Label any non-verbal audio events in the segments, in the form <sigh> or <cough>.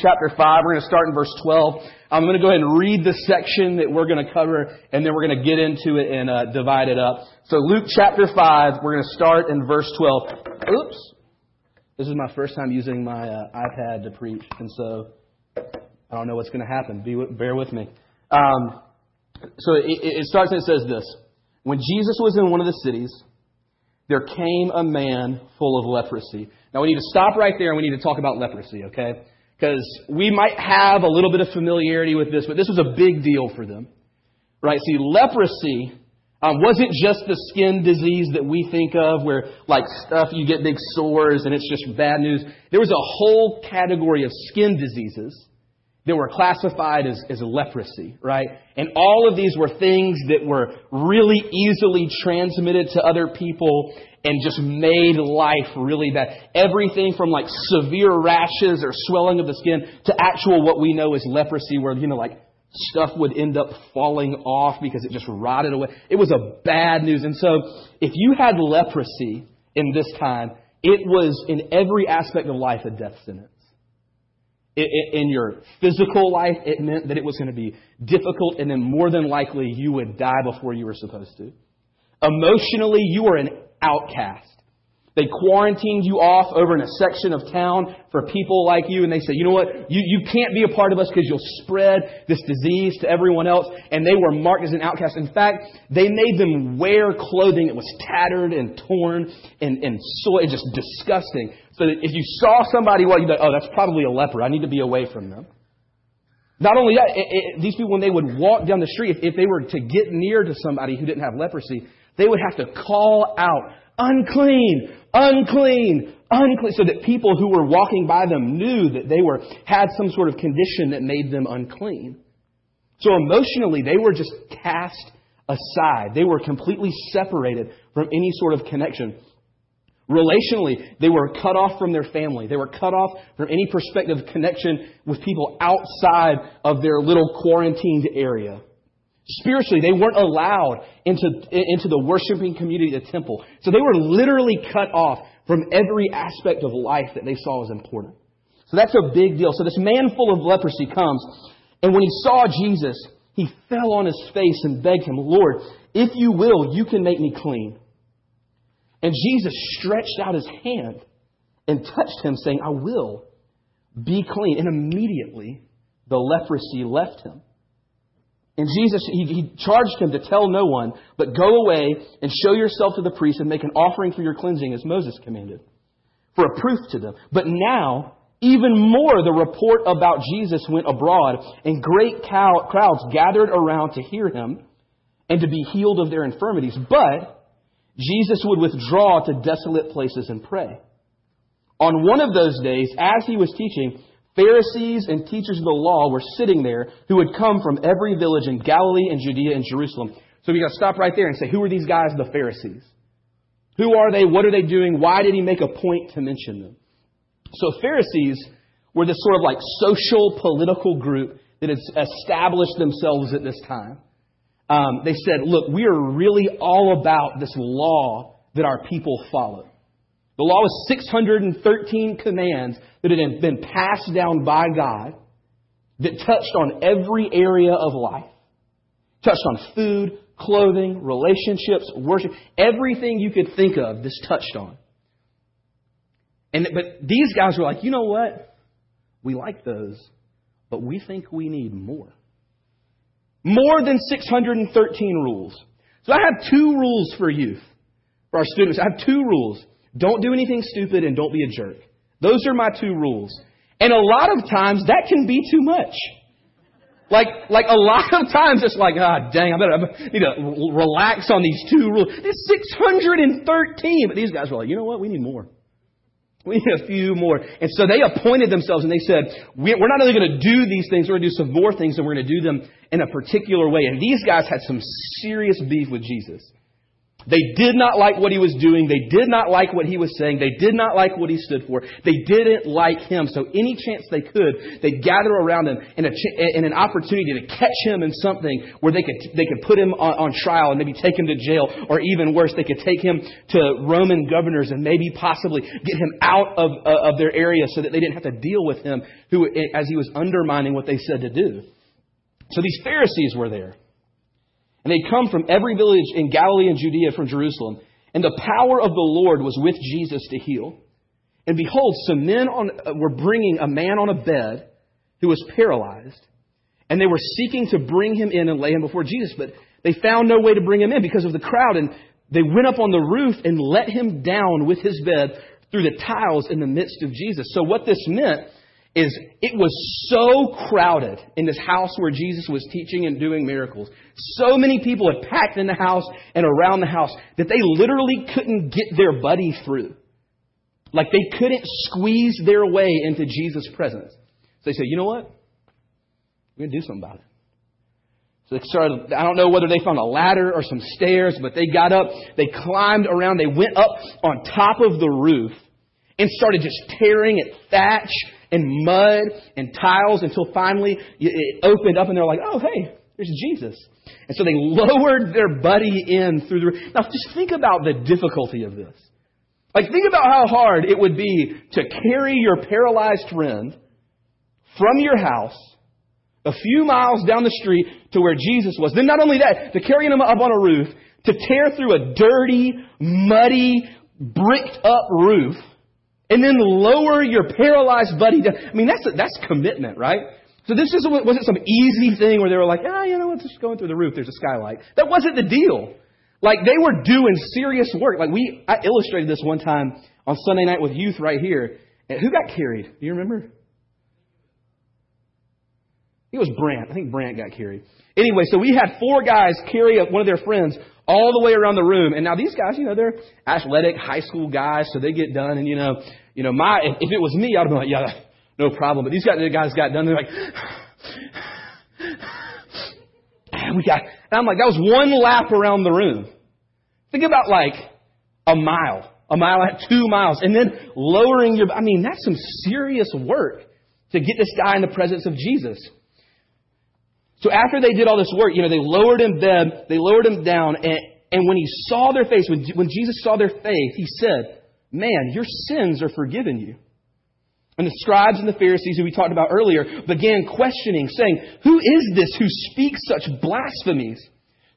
chapter 5. We're going to start in verse 12. I'm going to go ahead and read the section that we're going to cover, and then we're going to get into it and uh, divide it up. So Luke chapter 5, we're going to start in verse 12. Oops. This is my first time using my uh, iPad to preach, and so I don't know what's going to happen. Be, bear with me. Um, so it, it starts and it says this. When Jesus was in one of the cities, there came a man full of leprosy. Now we need to stop right there and we need to talk about leprosy, okay? Because we might have a little bit of familiarity with this, but this was a big deal for them. Right? See, leprosy um, wasn't just the skin disease that we think of where, like, stuff, you get big sores and it's just bad news. There was a whole category of skin diseases that were classified as, as leprosy, right? And all of these were things that were really easily transmitted to other people and just made life really bad. Everything from like severe rashes or swelling of the skin to actual what we know as leprosy where, you know, like stuff would end up falling off because it just rotted away. It was a bad news. And so if you had leprosy in this time, it was in every aspect of life a death sentence in your physical life, it meant that it was going to be difficult, and then more than likely you would die before you were supposed to. Emotionally, you were an outcast. They quarantined you off over in a section of town for people like you, and they said, you know what? You, you can't be a part of us because you'll spread this disease to everyone else. And they were marked as an outcast. In fact, they made them wear clothing that was tattered and torn and, and soiled, just disgusting. So that if you saw somebody, well, you'd be like, oh, that's probably a leper. I need to be away from them. Not only that, it, it, these people, when they would walk down the street, if, if they were to get near to somebody who didn't have leprosy, they would have to call out, unclean, unclean, unclean, so that people who were walking by them knew that they were, had some sort of condition that made them unclean. So emotionally, they were just cast aside. They were completely separated from any sort of connection. Relationally, they were cut off from their family. They were cut off from any perspective connection with people outside of their little quarantined area. Spiritually, they weren't allowed into, into the worshiping community, the temple. So they were literally cut off from every aspect of life that they saw as important. So that's a big deal. So this man full of leprosy comes, and when he saw Jesus, he fell on his face and begged him, Lord, if you will, you can make me clean. And Jesus stretched out his hand and touched him, saying, I will be clean. And immediately the leprosy left him. And Jesus, he, he, charged him to tell no one, but go away and show yourself to the priest and make an offering for your cleansing as Moses commanded, for a proof to them. But now, even more, the report about Jesus went abroad, and great cow, crowds gathered around to hear him and to be healed of their infirmities. But Jesus would withdraw to desolate places and pray. On one of those days, as he was teaching, Pharisees and teachers of the law were sitting there who had come from every village in Galilee and Judea and Jerusalem. So we got to stop right there and say, who are these guys, the Pharisees? Who are they? What are they doing? Why did he make a point to mention them? So Pharisees were this sort of like social political group that had established themselves at this time. Um, they said, look, we are really all about this law that our people follow. The law was 613 commands that had been passed down by God that touched on every area of life. Touched on food, clothing, relationships, worship, everything you could think of, this touched on. And, but these guys were like, you know what? We like those, but we think we need more. More than 613 rules. So I have two rules for youth, for our students. I have two rules. Don't do anything stupid and don't be a jerk. Those are my two rules. And a lot of times that can be too much. Like, like a lot of times it's like, ah, dang, I better, I need to relax on these two rules. It's 613. But these guys were like, you know what? We need more. We need a few more. And so they appointed themselves and they said, we're not only going to do these things, we're going to do some more things and we're going to do them in a particular way. And these guys had some serious beef with Jesus. They did not like what he was doing. They did not like what he was saying. They did not like what he stood for. They didn't like him. So any chance they could, they'd gather around him in, a, in an opportunity to catch him in something where they could, they could put him on, on trial and maybe take him to jail, or even worse, they could take him to Roman governors and maybe possibly get him out of, uh, of their area so that they didn't have to deal with him who, as he was undermining what they said to do. So these Pharisees were there. And they come from every village in Galilee and Judea from Jerusalem. And the power of the Lord was with Jesus to heal. And behold, some men on, uh, were bringing a man on a bed who was paralyzed. And they were seeking to bring him in and lay him before Jesus. But they found no way to bring him in because of the crowd. And they went up on the roof and let him down with his bed through the tiles in the midst of Jesus. So what this meant is it was so crowded in this house where Jesus was teaching and doing miracles. So many people had packed in the house and around the house that they literally couldn't get their buddy through. Like they couldn't squeeze their way into Jesus' presence. So they said, you know what? We're going to do something about it. So they started, I don't know whether they found a ladder or some stairs, but they got up, they climbed around, they went up on top of the roof and started just tearing at thatch and mud and tiles until finally it opened up and they're like, oh, hey, there's Jesus. And so they <laughs> lowered their buddy in through the roof. Now, just think about the difficulty of this. Like, think about how hard it would be to carry your paralyzed friend from your house a few miles down the street to where Jesus was. Then, not only that, to carry him up on a roof, to tear through a dirty, muddy, bricked up roof and then lower your paralyzed buddy down. I mean, that's, that's commitment, right? So this just wasn't some easy thing where they were like, ah, you know, it's just going through the roof. There's a skylight. That wasn't the deal. Like they were doing serious work. Like we, I illustrated this one time on Sunday night with youth right here. And who got carried? Do you remember? It was Brant. I think Brant got carried. Anyway, so we had four guys carry one of their friends all the way around the room. And now these guys, you know, they're athletic high school guys, so they get done. And you know, you know, my if, if it was me, I'd be like, yeah, no problem. But these guys, the guys got done. They're like, <sighs> we got. And I'm like, that was one lap around the room. Think about like a mile, a mile, two miles, and then lowering your. I mean, that's some serious work to get this guy in the presence of Jesus. So after they did all this work, you know, they lowered him down, they lowered him down, and, and when he saw their face, when, when Jesus saw their faith, he said, Man, your sins are forgiven you. And the scribes and the Pharisees, who we talked about earlier, began questioning, saying, Who is this who speaks such blasphemies?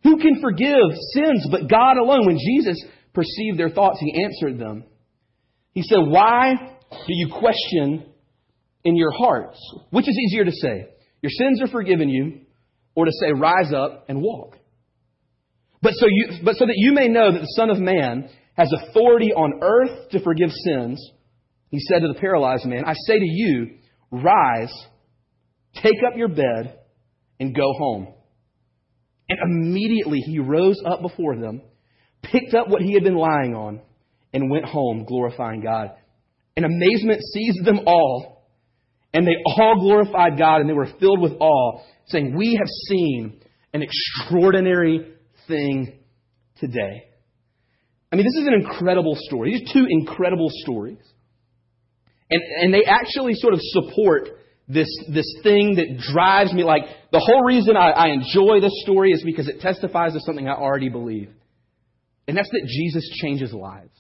Who can forgive sins but God alone? When Jesus perceived their thoughts, he answered them. He said, Why do you question in your hearts? Which is easier to say? Your sins are forgiven you, or to say, rise up and walk. But so, you, but so that you may know that the Son of Man has authority on earth to forgive sins, he said to the paralyzed man, I say to you, rise, take up your bed, and go home. And immediately he rose up before them, picked up what he had been lying on, and went home, glorifying God. And amazement seized them all, and they all glorified God, and they were filled with awe saying, We have seen an extraordinary thing today. I mean, this is an incredible story. These two incredible stories. And, and they actually sort of support this, this thing that drives me. Like, the whole reason I, I enjoy this story is because it testifies to something I already believe. And that's that Jesus changes lives.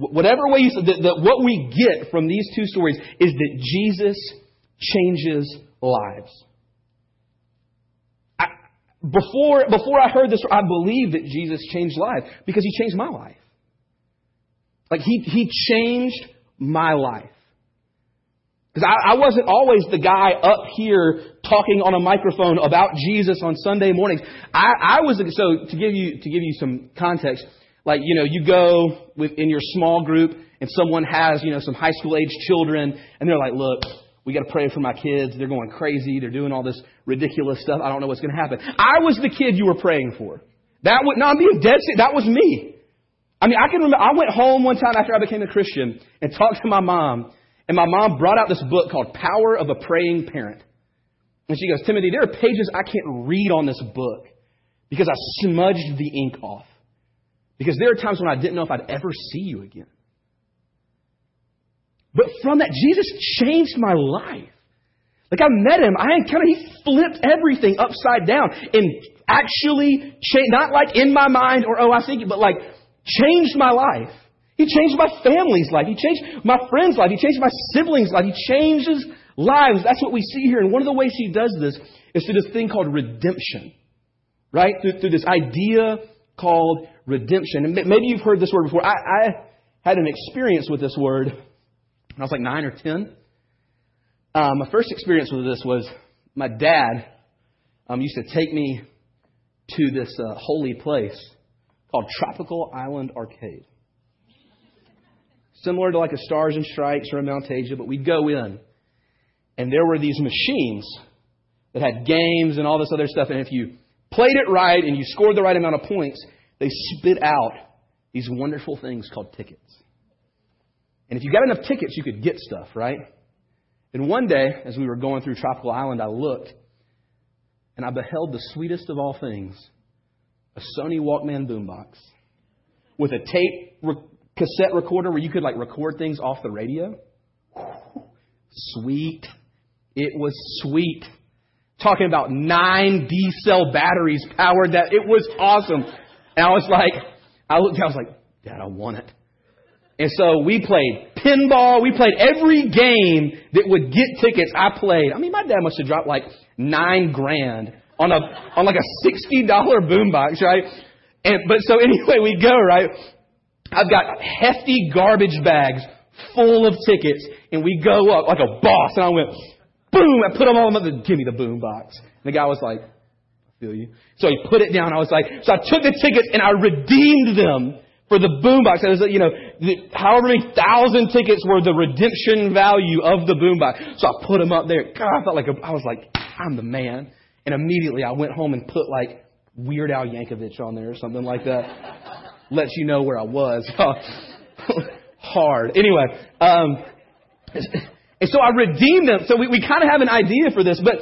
Whatever way you, that, that what we get from these two stories is that Jesus changes lives. I, before, before I heard this, I believed that Jesus changed lives because he changed my life. Like he, he changed my life. Because I, I wasn't always the guy up here talking on a microphone about Jesus on Sunday mornings. I, I was so to give you to give you some context. Like you know, you go with, in your small group and someone has you know some high school age children, and they're like, "Look, we got to pray for my kids. They're going crazy. They're doing all this ridiculous stuff. I don't know what's going to happen. I was the kid you were praying for. That would, no, I'm being dead serious. That was me. I mean, I can remember, I went home one time after I became a Christian and talked to my mom, and my mom brought out this book called Power of a Praying Parent. And she goes, Timothy, there are pages I can't read on this book because I smudged the ink off. Because there are times when I didn't know if I'd ever see you again. But from that, Jesus changed my life. Like I met him, I of he flipped everything upside down and actually changed, not like in my mind or oh I think, but like changed my life. He changed my family's life. He changed my friend's life. He changed my siblings' life. He changes lives. That's what we see here. And one of the ways he does this is through this thing called redemption, right? Through, through this idea called redemption. And maybe you've heard this word before. I, I had an experience with this word when I was like nine or ten. Um, my first experience with this was my dad um, used to take me to this uh, holy place called Tropical Island Arcade. Similar to like a Stars and Strikes or a Mountasia, but we'd go in, and there were these machines that had games and all this other stuff. And if you played it right and you scored the right amount of points, they spit out these wonderful things called tickets. And if you got enough tickets, you could get stuff, right? And one day, as we were going through Tropical Island, I looked and I beheld the sweetest of all things a Sony Walkman boombox with a tape re- cassette recorder where you could like record things off the radio. Sweet. It was sweet. Talking about nine D cell batteries powered that. It was awesome. And I was like, I looked, I was like, Dad, I want it. And so we played pinball. We played every game that would get tickets. I played. I mean, my dad must have dropped like nine grand on a on like a sixty dollar boombox, right? And but so <laughs> anyway, we go right. I've got hefty garbage bags full of tickets, and we go up like a boss. And I went, boom! I put them all in the give me the boombox. And the guy was like, feel you. So he put it down. I was like, so I took the tickets and I redeemed them for the boombox. It was, you know, however many thousand tickets were the redemption value of the boombox. So I put them up there. God, I felt like a, I was like, I'm the man. And immediately I went home and put like Weird Al Yankovic on there or something like that. <laughs> Lets you know where I was. <laughs> Hard. Anyway, um, <laughs> and so I redeemed them. So we, we kind of have an idea for this, but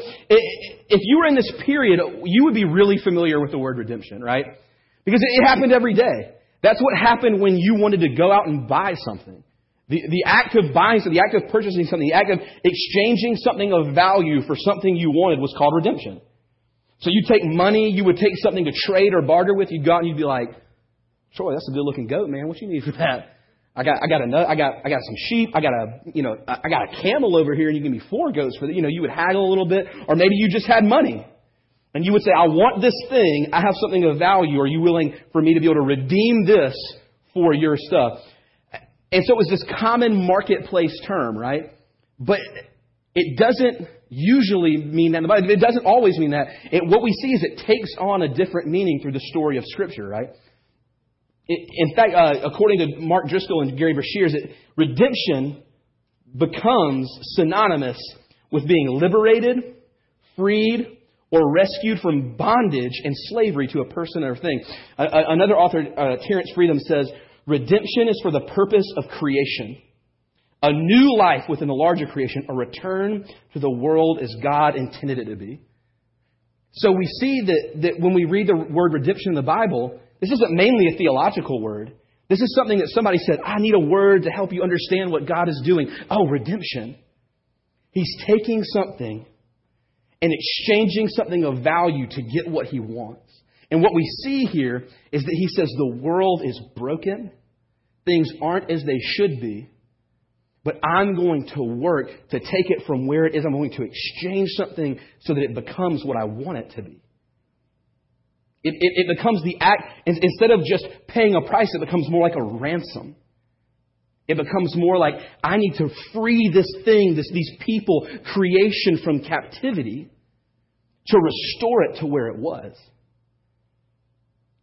if you were in this period, you would be really familiar with the word redemption, right? Because it, happened every day. That's what happened when you wanted to go out and buy something. The, the act of buying something, the act of purchasing something, the act of exchanging something of value for something you wanted was called redemption. So you take money, you would take something to trade or barter with, you'd go out and you'd be like, Troy, that's a good looking goat, man. What you need for that? I got, I got a, I got, I got some sheep. I got a, you know, I got a camel over here, and you give me four goats for that. You know, you would haggle a little bit, or maybe you just had money. And you would say, I want this thing. I have something of value. Are you willing for me to be able to redeem this for your stuff? And so it was this common marketplace term, right? But it doesn't usually mean that. It doesn't always mean that. It, what we see is it takes on a different meaning through the story of Scripture, right? In fact, uh, according to Mark Driscoll and Gerry Breshears, it, redemption becomes synonymous with being liberated, freed, or rescued from bondage and slavery to a person or thing. Uh, another author, uh, Terence Fretheim, says redemption is for the purpose of creation. A new life within the larger creation, a return to the world as God intended it to be. So we see that, that when we read the word redemption in the Bible, this isn't mainly a theological word. This is something that somebody said, I need a word to help you understand what God is doing. Oh, redemption. He's taking something and exchanging something of value to get what he wants. And what we see here is that he says the world is broken, things aren't as they should be, but I'm going to work to take it from where it is. I'm going to exchange something so that it becomes what I want it to be. It, it, it becomes the act, instead of just paying a price, it becomes more like a ransom. It becomes more like, I need to free this thing, this, these people, creation from captivity to restore it to where it was.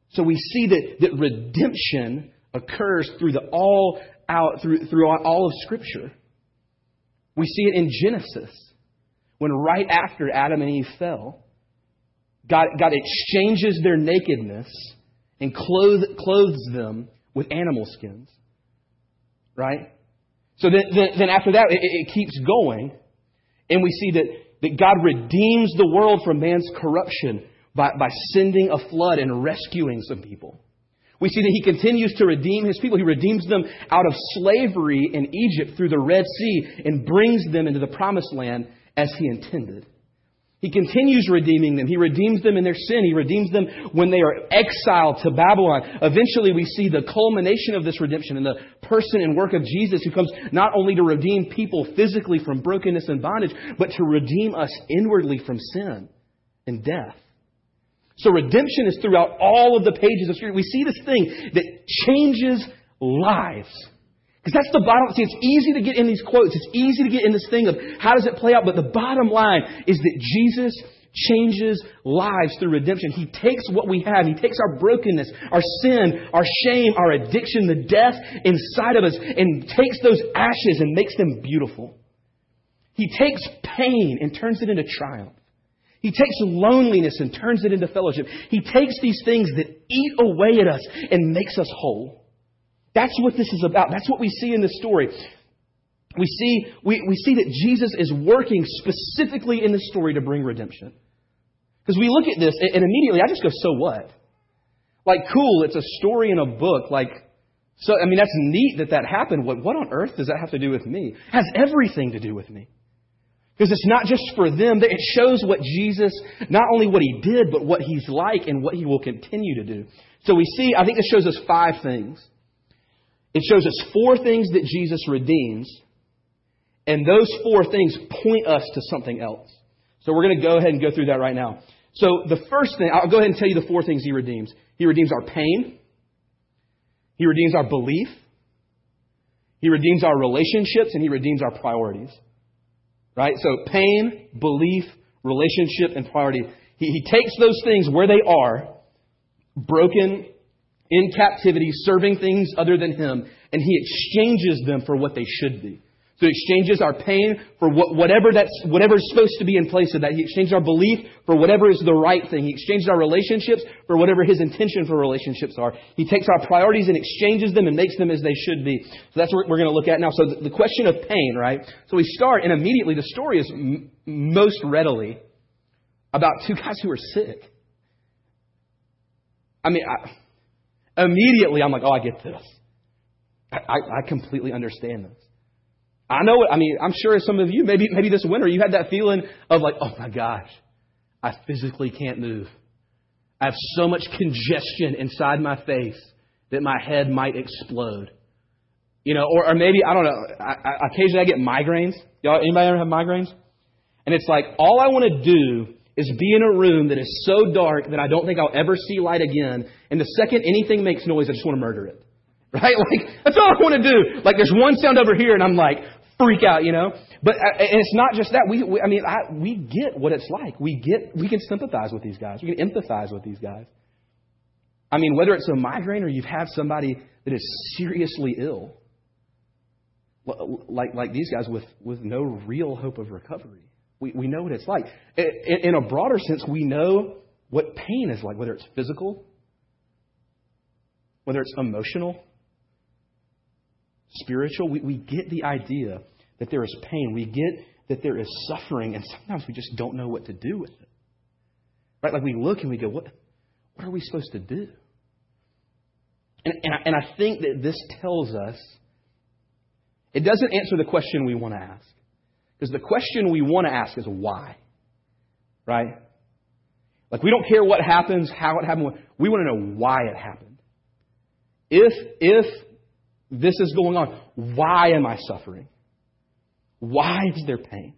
So we see that, that redemption occurs through the all out, through, through all of Scripture. We see it in Genesis, when right after Adam and Eve fell, God, God exchanges their nakedness and clothe, clothes them with animal skins. Right? So then, then, then after that, it, it keeps going. And we see that, that God redeems the world from man's corruption by, by sending a flood and rescuing some people. We see that he continues to redeem his people. He redeems them out of slavery in Egypt through the Red Sea and brings them into the promised land as he intended. He continues redeeming them. He redeems them in their sin. He redeems them when they are exiled to Babylon. Eventually, we see the culmination of this redemption in the person and work of Jesus, who comes not only to redeem people physically from brokenness and bondage, but to redeem us inwardly from sin and death. So redemption is throughout all of the pages of Scripture. We see this thing that changes lives. Because that's the bottom. See, it's easy to get in these quotes. It's easy to get in this thing of how does it play out. But the bottom line is that Jesus changes lives through redemption. He takes what we have. He takes our brokenness, our sin, our shame, our addiction, the death inside of us, and takes those ashes and makes them beautiful. He takes pain and turns it into triumph. He takes loneliness and turns it into fellowship. He takes these things that eat away at us and makes us whole. That's what this is about. That's what we see in this story. We see, we, we see that Jesus is working specifically in this story to bring redemption. Because we look at this, and immediately I just go, so what? Like, cool, it's a story in a book. Like, so, I mean, that's neat that that happened. What, what on earth does that have to do with me? It has everything to do with me. Because it's not just for them, it shows what Jesus, not only what he did, but what he's like and what he will continue to do. So we see, I think this shows us five things. It shows us four things that Jesus redeems, and those four things point us to something else. So we're going to go ahead and go through that right now. So the first thing, I'll go ahead and tell you the four things he redeems. He redeems our pain. He redeems our belief. He redeems our relationships, and he redeems our priorities. Right? So pain, belief, relationship, and priority. He, he takes those things where they are, broken, in captivity, serving things other than Him, and He exchanges them for what they should be. So He exchanges our pain for what, whatever that's whatever is supposed to be in place of that. He exchanges our belief for whatever is the right thing. He exchanges our relationships for whatever His intention for relationships are. He takes our priorities and exchanges them and makes them as they should be. So that's what we're going to look at now. So the, the question of pain, right? So we start, and immediately the story is m- most readily about two guys who are sick. I mean. I, Immediately, I'm like, oh, I get this. I, I, completely understand this. I know it. I mean, I'm sure some of you, maybe, maybe this winter, you had that feeling of like, oh my gosh, I physically can't move. I have so much congestion inside my face that my head might explode. You know, or, or maybe, I don't know, I, I, occasionally I get migraines. Y'all, anybody ever have migraines? And it's like, all I want to do is be in a room that is so dark that I don't think I'll ever see light again. And the second anything makes noise, I just want to murder it. <laughs> Right? Like, that's all I want to do. Like, there's one sound over here, and I'm like, freak out, you know? But uh, and it's not just that. We, we I mean, I, we get what it's like. We get, we can sympathize with these guys. We can empathize with these guys. I mean, whether it's a migraine or you've had somebody that is seriously ill, like, like these guys with, with no real hope of recovery. We, we know what it's like. In, in a broader sense, we know what pain is like, whether it's physical, whether it's emotional, spiritual. We, we get the idea that there is pain. We get that there is suffering, and sometimes we just don't know what to do with it. Right? Like we look and we go, what, what are we supposed to do? And, and, I, and I think that this tells us it doesn't answer the question we want to ask. Because the question we want to ask is why? Right? Like, we don't care what happens, how it happened. We want to know why it happened. If, if this is going on, why am I suffering? Why is there pain?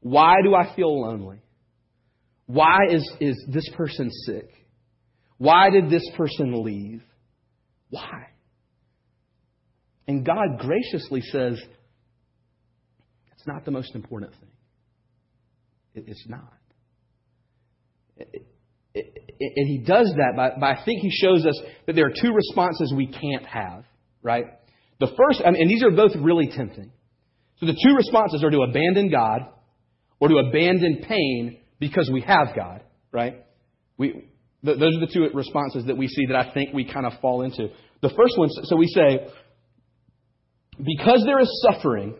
Why do I feel lonely? Why is, is this person sick? Why did this person leave? Why? And God graciously says, it's not the most important thing. It, it's not. It, it, and he does that by, by, I think he shows us that there are two responses we can't have, right? The first, I mean, and these are both really tempting. So the two responses are to abandon God or to abandon pain because we have God, right? We, those are the two responses that we see that I think we kind of fall into. The first one, so we say, because there is suffering,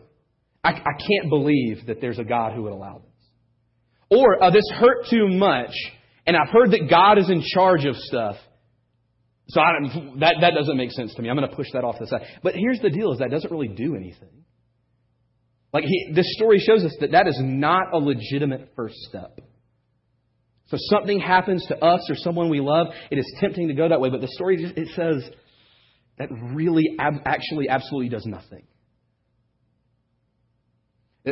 I, I can't believe that there's a God who would allow this. Or uh, this hurt too much, And I've heard that God is in charge of stuff. So I that, that doesn't make sense to me. I'm going to push that off the side. But here's the deal is that doesn't really do anything. Like he, this story shows us that that is not a legitimate first step. So something happens to us or someone we love, it is tempting to go that way, but the story it says that really ab- actually absolutely does nothing. Uh,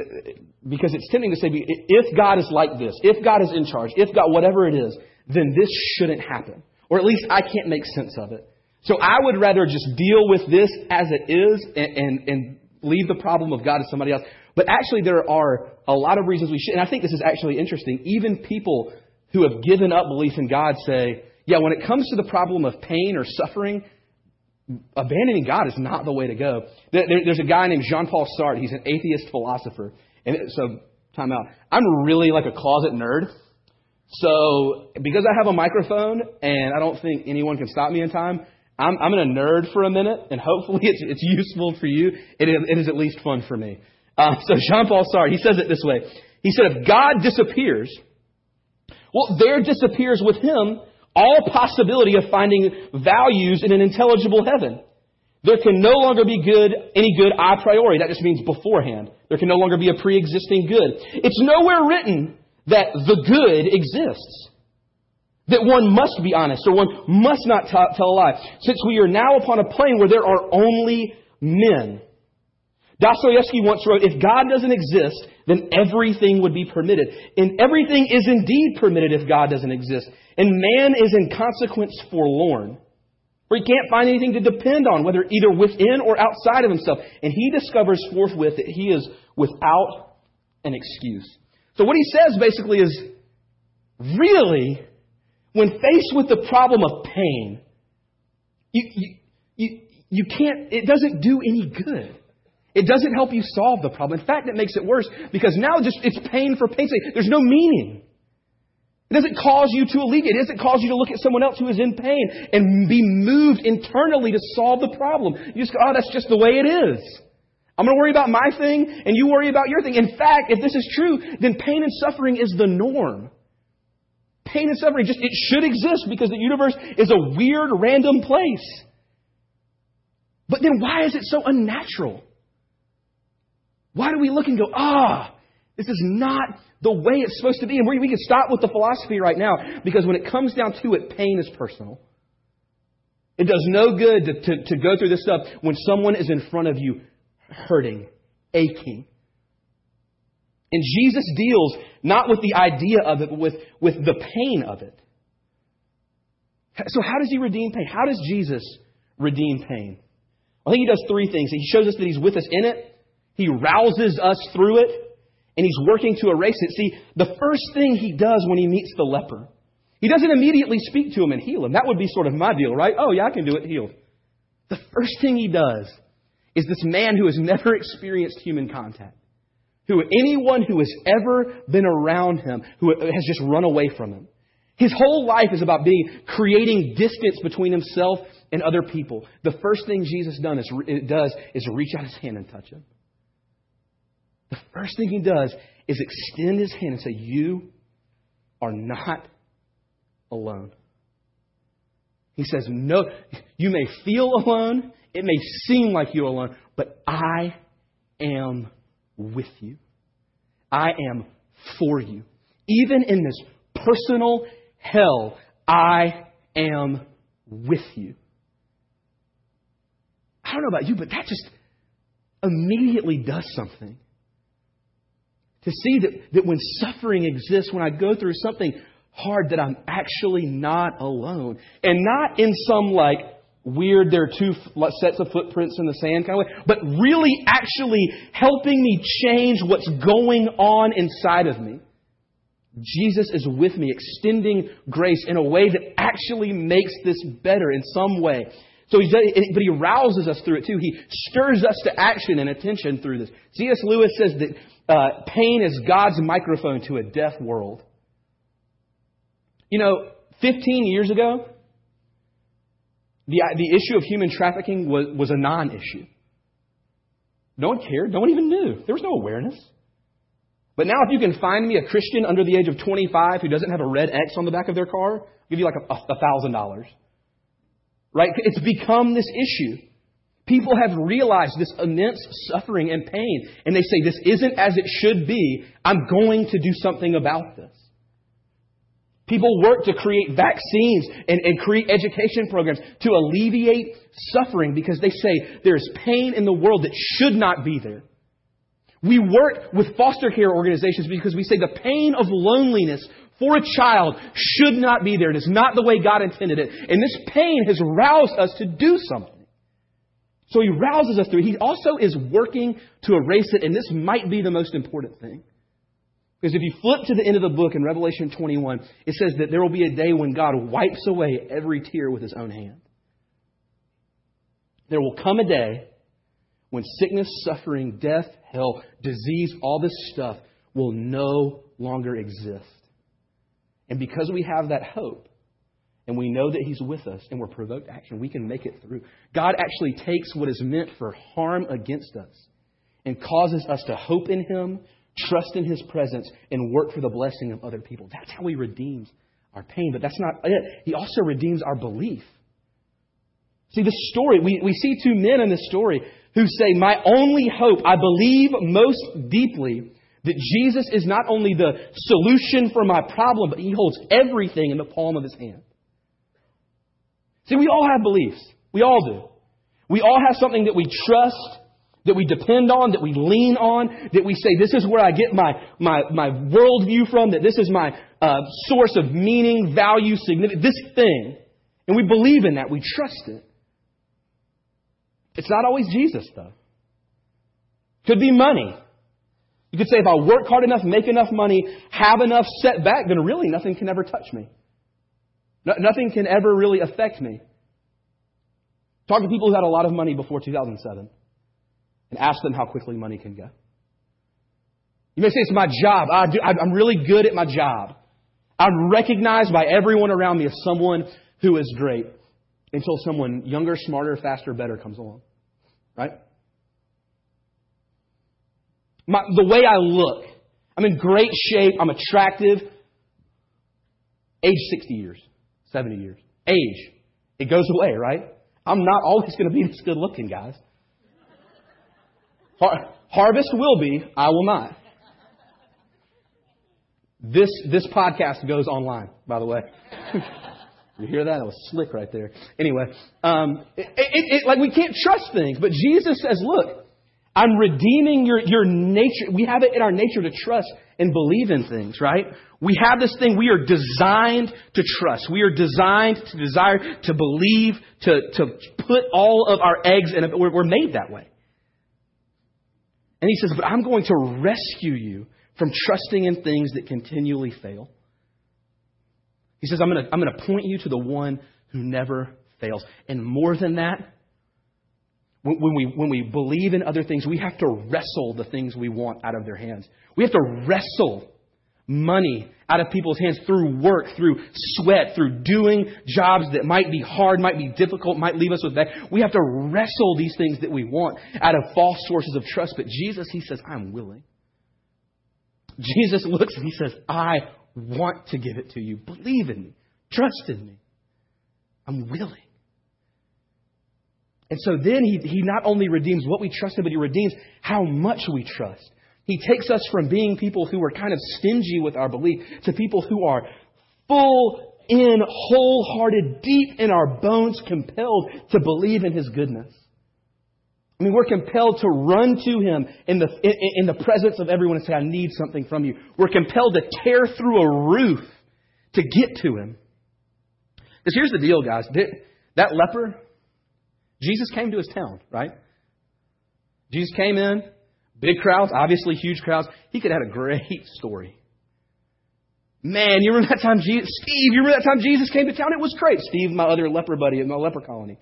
because it's tempting to say, if God is like this, if God is in charge, if God, whatever it is, then this shouldn't happen. Or at least I can't make sense of it. So I would rather just deal with this as it is and, and, and leave the problem of God to somebody else. But actually, there are a lot of reasons we should. And I think this is actually interesting. Even people who have given up belief in God say, yeah, when it comes to the problem of pain or suffering, abandoning God is not the way to go. There's a guy named Jean Paul Sartre. He's an atheist philosopher. And so, time out. I'm really like a closet nerd. So, because I have a microphone and I don't think anyone can stop me in time, I'm, I'm going to nerd for a minute, and hopefully <laughs> it's, it's useful for you. It is, it is at least fun for me. Uh, so Jean Paul Sartre, he says it this way. He said, if God disappears, well, there disappears with him all possibility of finding values in an intelligible heaven. There can no longer be good, any good a priori. That just means beforehand. There can no longer be a pre-existing good. It's nowhere written that the good exists. That one must be honest or one must not t- tell a lie. Since we are now upon a plane where there are only men. Dostoevsky once wrote, if God doesn't exist, then everything would be permitted. And everything is indeed permitted if God doesn't exist. And man is in consequence forlorn. For he can't find anything to depend on, whether either within or outside of himself. And he discovers forthwith that he is without an excuse. So what he says basically is, really, when faced with the problem of pain, you, you, you, you can't, it doesn't do any good. It doesn't help you solve the problem. In fact, it makes it worse because now just it's pain for pain's sake. There's no meaning. It doesn't cause you to alleviate. It doesn't cause you to look at someone else who is in pain and be moved internally to solve the problem. You just go, oh, that's just the way it is. I'm going to worry about my thing and you worry about your thing. In fact, if this is true, then pain and suffering is the norm. Pain and suffering just, it should exist because the universe is a weird, random place. But then why is it so unnatural? Why do we look and go, ah, this is not the way it's supposed to be? And we, we can stop with the philosophy right now because when it comes down to it, pain is personal. It does no good to, to, to go through this stuff when someone is in front of you hurting, aching. And Jesus deals not with the idea of it, but with, with the pain of it. So, how does he redeem pain? How does Jesus redeem pain? I think he does three things. He shows us that he's with us in it, he rouses us through it, and he's working to erase it. See, the first thing he does when he meets the leper, he doesn't immediately speak to him and heal him. That would be sort of my deal, right? Oh, yeah, I can do it, healed. The first thing he does is this man who has never <laughs> experienced human contact, who anyone who has ever been around him, who has just run away from him. His whole life is about being creating distance between himself and other people. The first thing Jesus done is, does is reach out his hand and touch him. The first thing he does is extend his hand and say, You are not alone. He says, No, you may feel alone. It may seem like you're alone, but I am with you. I am for you. Even in this personal hell, I am with you. I don't know about you, but that just immediately does something. To see that, that when suffering exists, when I go through something hard, that I'm actually not alone. And not in some like weird, there are two sets of footprints in the sand kind of way, but really actually helping me change what's going on inside of me. Jesus is with me, extending grace in a way that actually makes this better in some way. So he does, but he rouses us through it too. He stirs us to action and attention through this. C.S. Lewis says that uh, pain is God's microphone to a deaf world. You know, 15 years ago, the, the issue of human trafficking was, was a non issue. No one cared. No one even knew. There was no awareness. But now if you can find me a Christian under the age of 25 who doesn't have a red X on the back of their car, I'll give you like a thousand dollars. Right? It's become this issue. People have realized this immense suffering and pain, and they say, This isn't as it should be. I'm going to do something about this. People work to create vaccines and, and create education programs to alleviate suffering because they say there's pain in the world that should not be there. We work with foster care organizations because we say the pain of loneliness for a child should not be there. It is not the way God intended it. And this pain has roused us to do something. So he rouses us through. He also is working to erase it, and this might be the most important thing. Because if you flip to the end of the book in Revelation 21, it says that there will be a day when God wipes away every tear with his own hand. There will come a day when sickness, suffering, death, hell, disease, all this stuff will no longer exist. And because we have that hope, and we know that He's with us, and we're provoked action, we can make it through. God actually takes what is meant for harm against us and causes us to hope in Him, trust in His presence, and work for the blessing of other people. That's how He redeems our pain. But that's not it. He also redeems our belief. See, the story, we, we see two men in this story who say, My only hope, I believe most deeply that Jesus is not only the solution for my problem, but He holds everything in the palm of His hand. See, we all have beliefs. We all do. We all have something that we trust, that we depend on, that we lean on, that we say, this is where I get my, my, my worldview from, that this is my uh, source of meaning, value, significance, this thing. And we believe in that. We trust it. It's not always Jesus, though. Could be money. You could say, if I work hard enough, make enough money, have enough set back, then really nothing can ever touch me. No, nothing can ever really affect me. Talk to people who had a lot of money before 2007 and ask them how quickly money can go. You may say, it's my job. I do, I'm really good at my job. I'm recognized by everyone around me as someone who is great until someone younger, smarter, faster, better comes along. Right? My, the way I look. I'm in great shape. I'm attractive. Age 60 years, 70 years. Age. It goes away, right? I'm not always going to be this good looking, guys. Har- harvest will be, I will not. This, this podcast goes online, by the way. <laughs> you hear that? It was slick right there. Anyway, um, it, it, it, like we can't trust things, but Jesus says, look, I'm redeeming your, your nature. We have it in our nature to trust and believe in things, right? We have this thing. We are designed to trust. We are designed to desire to believe, to, to put all of our eggs in it. We're, we're made that way. And he says, but I'm going to rescue you from trusting in things that continually fail. He says, I'm going to, I'm going to point you to the one who never fails. And more than that, when we, when we believe in other things, we have to wrestle the things we want out of their hands. We have to wrestle money out of people's hands through work, through sweat, through doing jobs that might be hard, might be difficult, might leave us with that. We have to wrestle these things that we want out of false sources of trust. But Jesus, He says, I'm willing. Jesus looks and He says, I want to give it to you. Believe in me. Trust in me. I'm willing. And so then he, he not only redeems what we trusted, but he redeems how much we trust. He takes us from being people who are kind of stingy with our belief to people who are full in, wholehearted, deep in our bones, compelled to believe in his goodness. I mean, we're compelled to run to him in the, in, in the presence of everyone and say, I need something from you. We're compelled to tear through a roof to get to him. Because here's the deal, guys. That leper, Jesus came to his town, right? Jesus came in, big crowds, obviously huge crowds. He could have had a great story. Man, you remember that time Jesus, Steve, you remember that time Jesus came to town? It was great. Steve, my other leper buddy at my leper colony.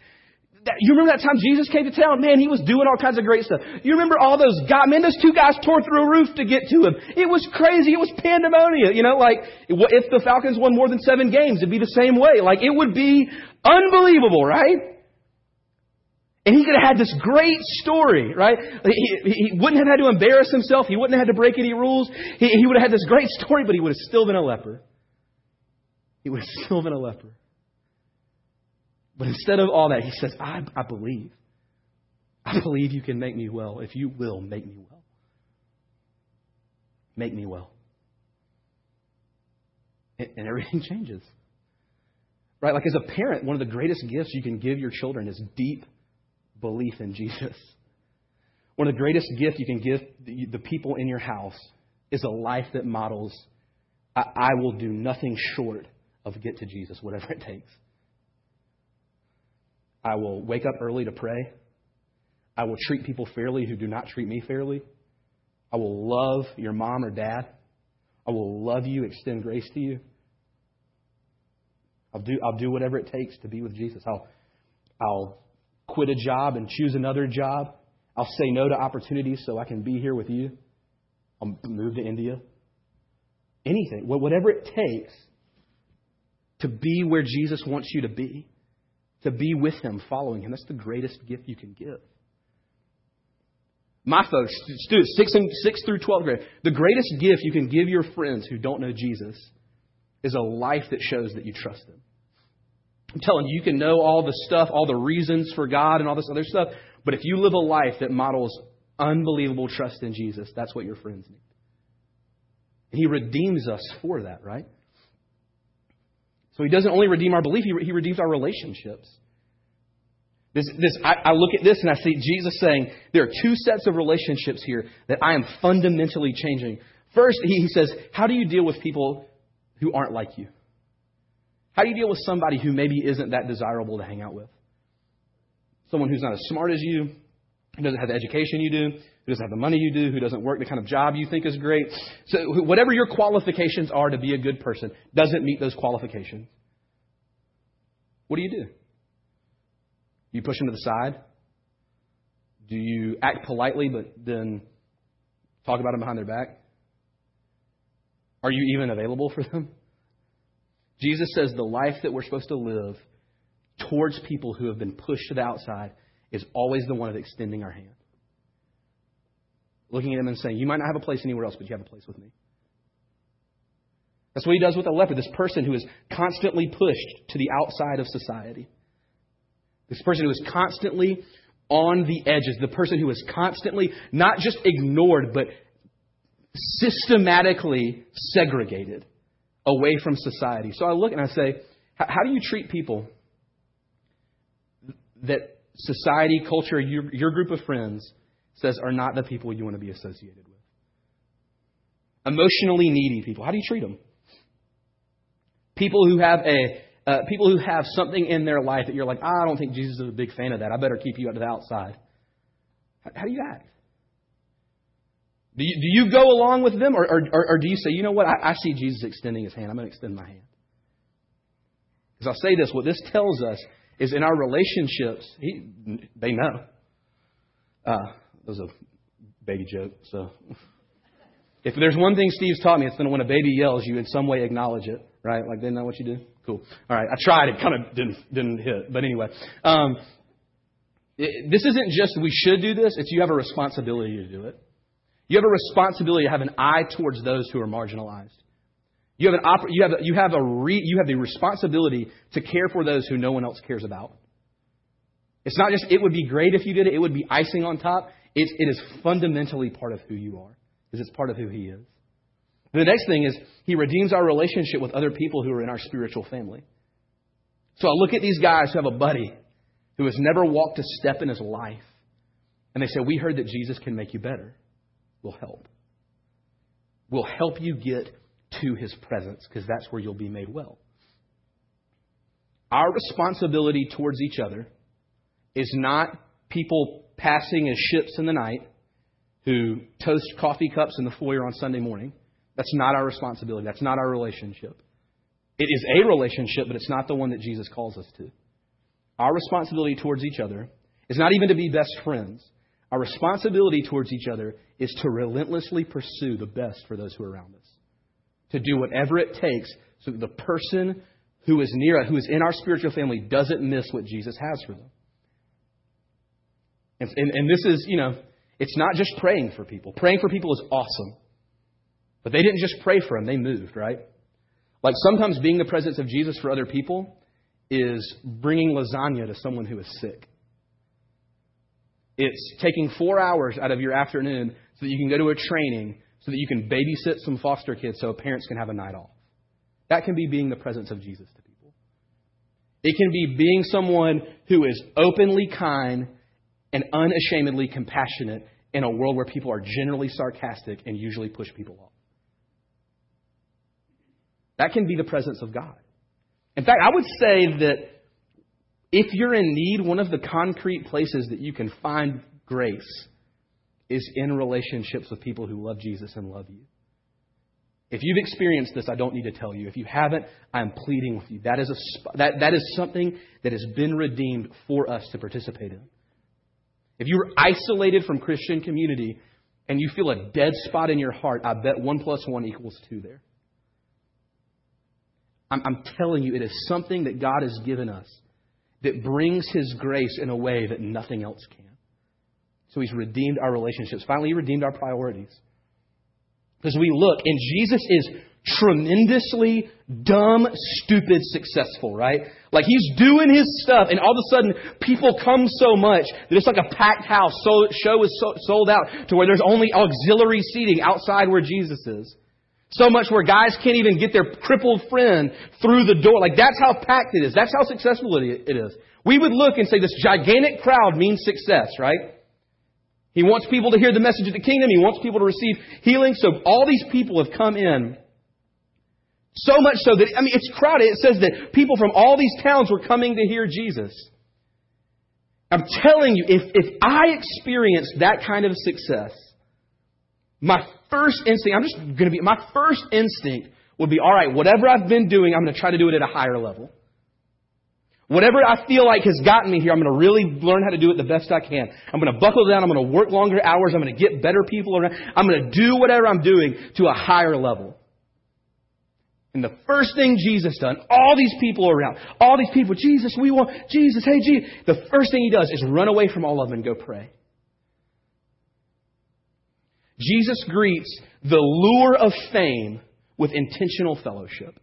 That, you remember that time Jesus came to town? Man, he was doing all kinds of great stuff. You remember all those guys? Man, those two guys tore through a roof to get to him. It was crazy. It was pandemonium. You know, like if the Falcons won more than seven games, it'd be the same way. Like it would be unbelievable, right? And he could have had this great story, right? He, he wouldn't have had to embarrass himself. He wouldn't have had to break any rules. He, he would have had this great story, but he would have still been a leper. He would have still been a leper. But instead of all that, he says, I, I believe. I believe you can make me well if you will make me well. Make me well. And, and everything <laughs> changes. Right? Like as a parent, one of the greatest gifts you can give your children is deep belief in Jesus. One of the greatest gifts you can give the, people in your house is a life that models, I, I will do nothing short of get to Jesus, whatever it takes. I will wake up early to pray. I will treat people fairly who do not treat me fairly. I will love your mom or dad. I will love you, extend grace to you. I'll do, I'll do whatever it takes to be with Jesus. I'll, I'll quit a job and choose another job. I'll say no to opportunities so I can be here with you. I'll move to India. Anything, whatever it takes to be where Jesus wants you to be, to be with Him, following Him. That's the greatest gift you can give. My folks, students, 6, and, 6 through 12 grade, the greatest gift you can give your friends who don't know Jesus is a life that shows that you trust Him. I'm telling you, you can know all the stuff, all the reasons for God and all this other stuff, but if you live a life that models unbelievable trust in Jesus, that's what your friends need. And He redeems us for that, right? So He doesn't only redeem our belief, He, he redeems our relationships. This, this, I, I look at this and I see Jesus saying there are two sets of relationships here that I am fundamentally changing. First, he, he says, How do you deal with people who aren't like you? How do you deal with somebody who maybe isn't that desirable to hang out with? Someone who's not as smart as you, who doesn't have the education you do, who doesn't have the money you do, who doesn't work the kind of job you think is great. So, whatever your qualifications are to be a good person doesn't meet those qualifications. What do you do? You push them to the side? Do you act politely but then talk about them behind their back? Are you even available for them? Jesus says the life that we're supposed to live towards people who have been pushed to the outside is always the one of extending our hand. Looking at them and saying, You might not have a place anywhere else, but you have a place with me. That's what he does with a leper, this person who is constantly pushed to the outside of society. This person who is constantly on the edges, the person who is constantly not just ignored, but systematically segregated away from society. So I look and I say, how do you treat people that society, culture, your, your group of friends says are not the people you want to be associated with? Emotionally needy people. How do you treat them? People who have a uh, people who have something in their life that you're like, I don't think Jesus is a big fan of that. I better keep you out to the outside. How, how do you act? Do you, do you go along with them, or, or, or do you say, you know what, I, I see Jesus extending his hand. I'm going to extend my hand. Because I'll say this what this tells us is in our relationships, he, they know. Uh, that was a baby joke, so. If there's one thing Steve's taught me, it's that when a baby yells, you in some way acknowledge it, right? Like they know what you do. Cool. All right, I tried. It kind of didn't didn't hit, but anyway, um, it, this isn't just we should do this. It's you have a responsibility to do it. You have a responsibility to have an eye towards those who are marginalized. You have, an oper- you have, you have, a re- you have the responsibility to care for those who no one else cares about. It's not just, it would be great if you did it, it would be icing on top. It's, it is fundamentally part of who you are, because it's part of who He is. The next thing is, He redeems our relationship with other people who are in our spiritual family. So I look at these guys who have a buddy who has never walked a step in his life, and they say, We heard that Jesus can make you better will help. Will help you get to his presence because that's where you'll be made well. Our responsibility towards each other is not people passing as ships in the night who toast coffee cups in the foyer on Sunday morning. That's not our responsibility. That's not our relationship. It is a relationship, but it's not the one that Jesus calls us to. Our responsibility towards each other is not even to be best friends. Our responsibility towards each other is to relentlessly pursue the best for those who are around us. To do whatever it takes so that the person who is near us, who is in our spiritual family, doesn't miss what Jesus has for them. And, and, and this is, you know, it's not just praying for people. Praying for people is awesome. But they didn't just pray for them, they moved, right? Like sometimes being the presence of Jesus for other people is bringing lasagna to someone who is sick. It's taking four hours out of your afternoon so that you can go to a training so that you can babysit some foster kids so parents can have a night off. That can be being the presence of Jesus to people. It can be being someone who is openly kind and unashamedly compassionate in a world where people are generally sarcastic and usually push people off. That can be the presence of God. In fact, I would say that if you're in need, one of the concrete places that you can find grace is in relationships with people who love Jesus and love you. If you've experienced this, I don't need to tell you. If you haven't, I'm pleading with you. That is, a, that, that is something that has been redeemed for us to participate in. If you're isolated from Christian community and you feel a dead spot in your heart, I bet one plus one equals two there. I'm, I'm telling you, it is something that God has given us that brings His grace in a way that nothing else can. So He's redeemed our relationships. Finally, He redeemed our priorities. Because we look, and Jesus is tremendously dumb, stupid, successful, right? Like he's doing his stuff, and all of a sudden people come so much that it's like a packed house. So show is so, sold out to where there's only auxiliary seating outside where Jesus is. So much where guys can't even get their crippled friend through the door. Like that's how packed it is. That's how successful it is. We would look and say this gigantic crowd means success, right? He wants people to hear the message of the kingdom. He wants people to receive healing. So all these people have come in. So much so that, I mean, it's crowded. It says that people from all these towns were coming to hear Jesus. I'm telling you, if, if I experienced that kind of success, my first instinct, I'm just going to be, my first instinct would be, all right, whatever I've been doing, I'm going to try to do it at a higher level. Whatever I feel like has gotten me here, I'm going to really learn how to do it the best I can. I'm going to buckle down. I'm going to work longer hours. I'm going to get better people around. I'm going to do whatever I'm doing to a higher level. And the first thing Jesus done, all these people around, all these people, Jesus, we want, Jesus, hey, Jesus. The first thing he does is run away from all of them and go pray. Jesus greets the lure of fame with intentional fellowship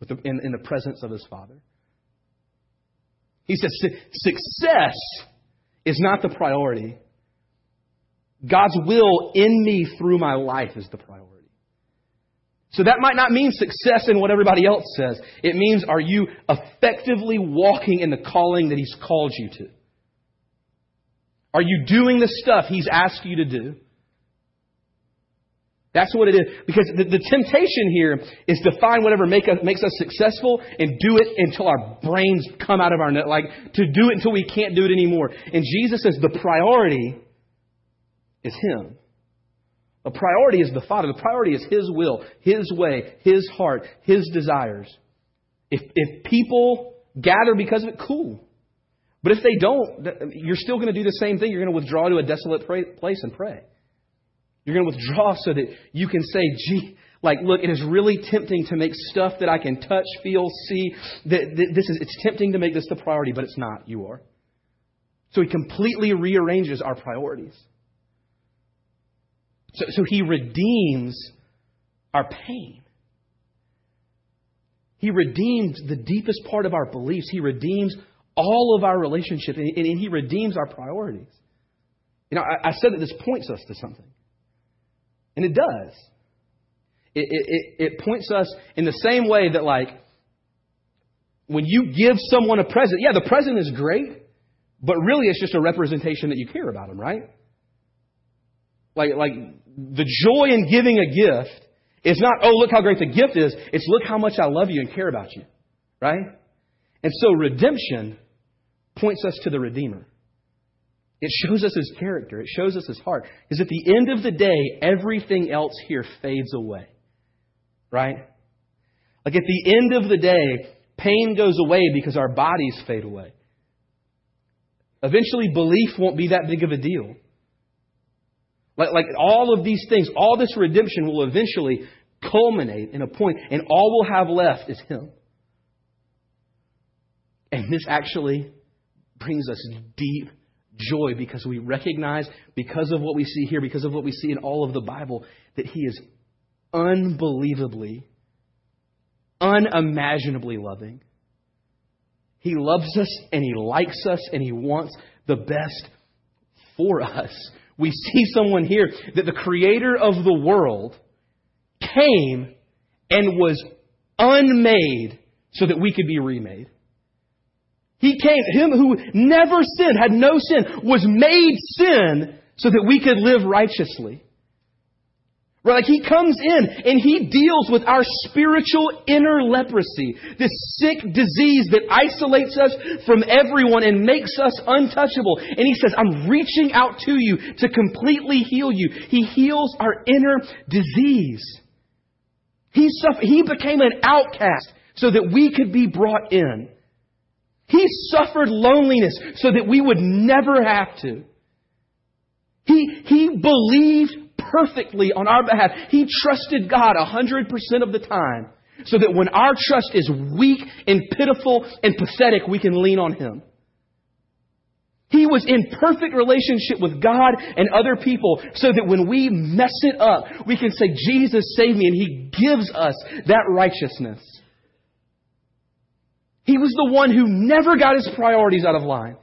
with the, in, in the presence of his Father. He says success is not the priority. God's will in me through my life is the priority. So that might not mean success in what everybody else says. It means are you effectively walking in the calling that He's called you to? Are you doing the stuff He's asked you to do? That's what it is. Because the, the temptation here is to find whatever make us, makes us successful and do it until our brains come out of our net. Like, to do it until we can't do it anymore. And Jesus says the priority is Him. The priority is the Father. The priority is His will, His way, His heart, His desires. If, if people gather because of it, cool. But if they don't, you're still going to do the same thing. You're going to withdraw to a desolate place and pray. You're going to withdraw so that you can say, gee, like, look, it is really tempting to make stuff that I can touch, feel, see. That, this is, it's tempting to make this the priority, but it's not. You are. So he completely rearranges our priorities. So, so he redeems our pain. He redeems the deepest part of our beliefs. He redeems all of our relationships, and, and he redeems our priorities. You know, I, I said that this points us to something. And it does. It, it, it points us in the same way that, like, when you give someone a present, yeah, the present is great, but really it's just a representation that you care about them, right? Like, like the joy in giving a gift is not, oh, look how great the gift is. It's look how much I love you and care about you, right? And so redemption points us to the Redeemer. It shows us his character. It shows us his heart. Because at the end of the day, everything else here fades away. Right? Like at the end of the day, pain goes away because our bodies fade away. Eventually, belief won't be that big of a deal. Like, like all of these things, all this redemption will eventually culminate in a point, and all we'll have left is Him. And this actually brings us deep joy because we recognize, because of what we see here, because of what we see in all of the Bible, that He is unbelievably, unimaginably loving. He loves us and He likes us and He wants the best for us. We see someone here that the creator of the world came and was unmade so that we could be remade. He came, him who never sinned, had no sin, was made sin so that we could live righteously. Right? Like he comes in and he deals with our spiritual inner leprosy, this sick disease that isolates us from everyone and makes us untouchable. And he says, I'm reaching out to you to completely heal you. He heals our inner disease. He he became an outcast so that we could be brought in. He suffered loneliness so that we would never have to. He, he believed perfectly on our behalf. He trusted God 100% of the time so that when our trust is weak and pitiful and pathetic, we can lean on Him. He was in perfect relationship with God and other people so that when we mess it up, we can say, Jesus, save me, and He gives us that righteousness. He was the one who never got his priorities out of line.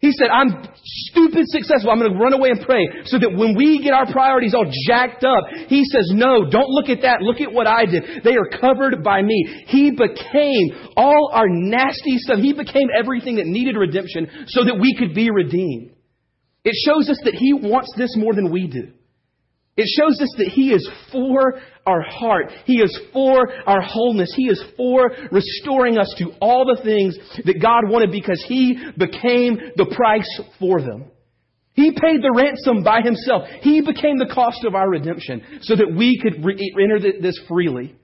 He said, I'm stupid successful. I'm going to run away and pray so that when we get our priorities all jacked up, he says, no, don't look at that. Look at what I did. They are covered by me. He became all our nasty stuff. He became everything that needed redemption so that we could be redeemed. It shows us that he wants this more than we do. It shows us that He is for our heart. He is for our wholeness. He is for restoring us to all the things that God wanted because He became the price for them. He paid the ransom by Himself. He became the cost of our redemption so that we could re- enter this freely.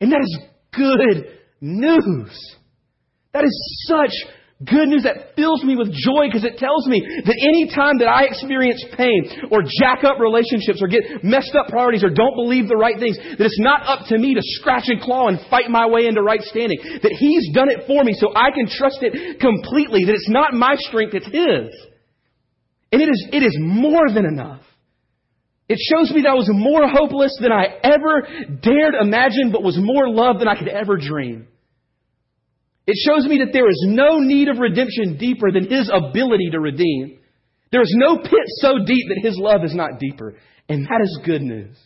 And that is good news. That is such good news that fills me with joy because it tells me that any time that I experience pain or jack up relationships or get messed up priorities or don't believe the right things, that it's not up to me to scratch and claw and fight my way into right standing. That He's done it for me so I can trust it completely. That it's not my strength, it's His. And it is, it is more than enough. It shows me that I was more hopeless than I ever dared imagine, but was more loved than I could ever dream. It shows me that there is no need of redemption deeper than His ability to redeem. There is no pit so deep that His love is not deeper. And that is good news.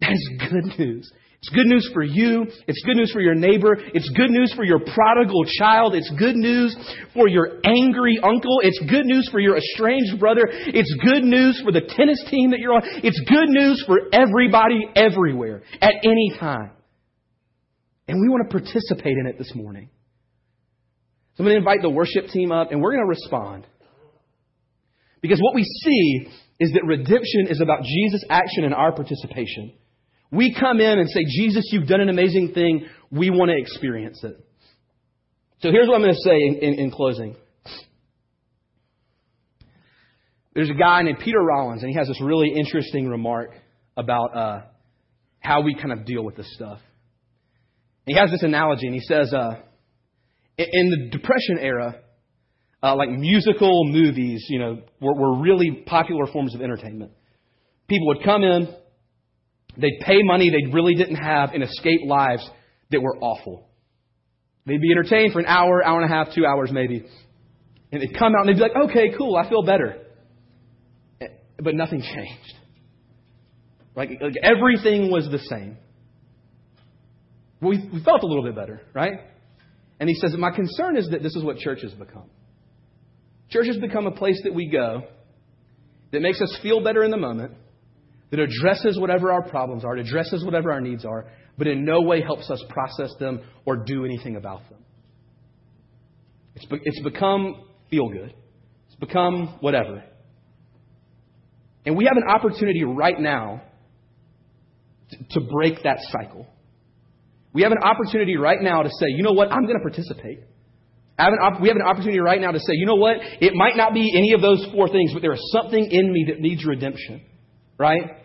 That is good news. It's good news for you. It's good news for your neighbor. It's good news for your prodigal child. It's good news for your angry uncle. It's good news for your estranged brother. It's good news for the tennis team that you're on. It's good news for everybody everywhere at any time. And we want to participate in it this morning. So I'm going to invite the worship team up and we're going to respond. Because what we see is that redemption is about Jesus' action and our participation. We come in and say, Jesus, you've done an amazing thing. We want to experience it. So here's what I'm going to say in, in, in closing. There's a guy named Peter Rollins, and he has this really interesting remark about uh, how we kind of deal with this stuff. He has this analogy, and he says, uh, in the Depression era, uh, like musical movies, you know, were, were really popular forms of entertainment. People would come in, they'd pay money they really didn't have, and escape lives that were awful. They'd be entertained for an hour, hour and a half, two hours maybe. And they'd come out and they'd be like, okay, cool, I feel better. But nothing <laughs> changed. Like, like everything was the same. We, we felt a little bit better, right? And he says, My concern is that this is what church has become. Church has become a place that we go that makes us feel better in the moment, that addresses whatever our problems are, addresses whatever our needs are, but in no way helps us process them or do anything about them. It's, be, it's become feel good. It's become whatever. And we have an opportunity right now to, to break that cycle. We have an opportunity right now to say, you know what, I'm going to participate. Have op- we have an opportunity right now to say, you know what, it might not be any of those four things, but there is something in me that needs redemption. Right?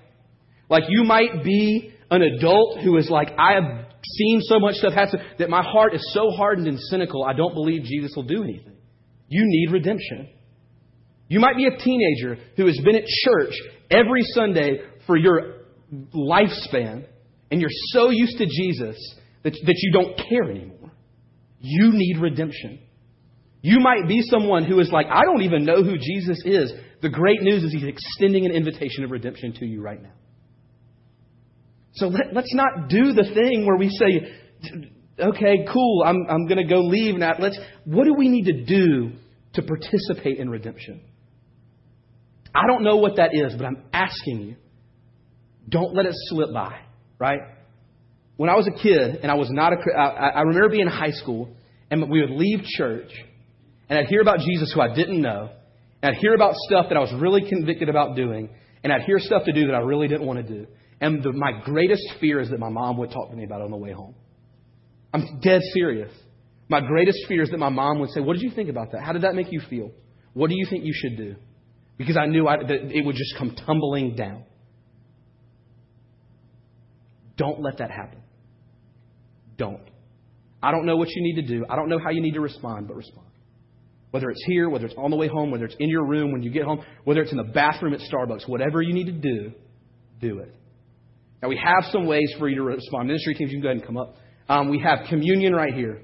Like you might be an adult who is like, I have seen so much stuff happen that my heart is so hardened and cynical, I don't believe Jesus will do anything. You need redemption. You might be a teenager who has been at church every Sunday for your lifespan, and you're so used to Jesus that, that you don't care anymore. You need redemption. You might be someone who is like, I don't even know who Jesus is. The great news is he's extending an invitation of redemption to you right now. So let, us not do the thing where we say, okay, cool, I'm, I'm going to go leave now. Let's, what do we need to do to participate in redemption? I don't know what that is, but I'm asking you. Don't let it slip by, right? When I was a kid and I was not a, I, I remember being in high school and we would leave church and I'd hear about Jesus who I didn't know and I'd hear about stuff that I was really convicted about doing and I'd hear stuff to do that I really didn't want to do. And the, my greatest fear is that my mom would talk to me about it on the way home. I'm dead serious. My greatest fear is that my mom would say, What did you think about that? How did that make you feel? What do you think you should do? Because I knew I, that it would just come tumbling down. Don't let that happen. Don't. I don't know what you need to do. I don't know how you need to respond, but respond. Whether it's here, whether it's on the way home, whether it's in your room when you get home, whether it's in the bathroom at Starbucks, whatever you need to do, do it. Now, we have some ways for you to respond. Ministry teams, you can go ahead and come up. Um, we have communion right here.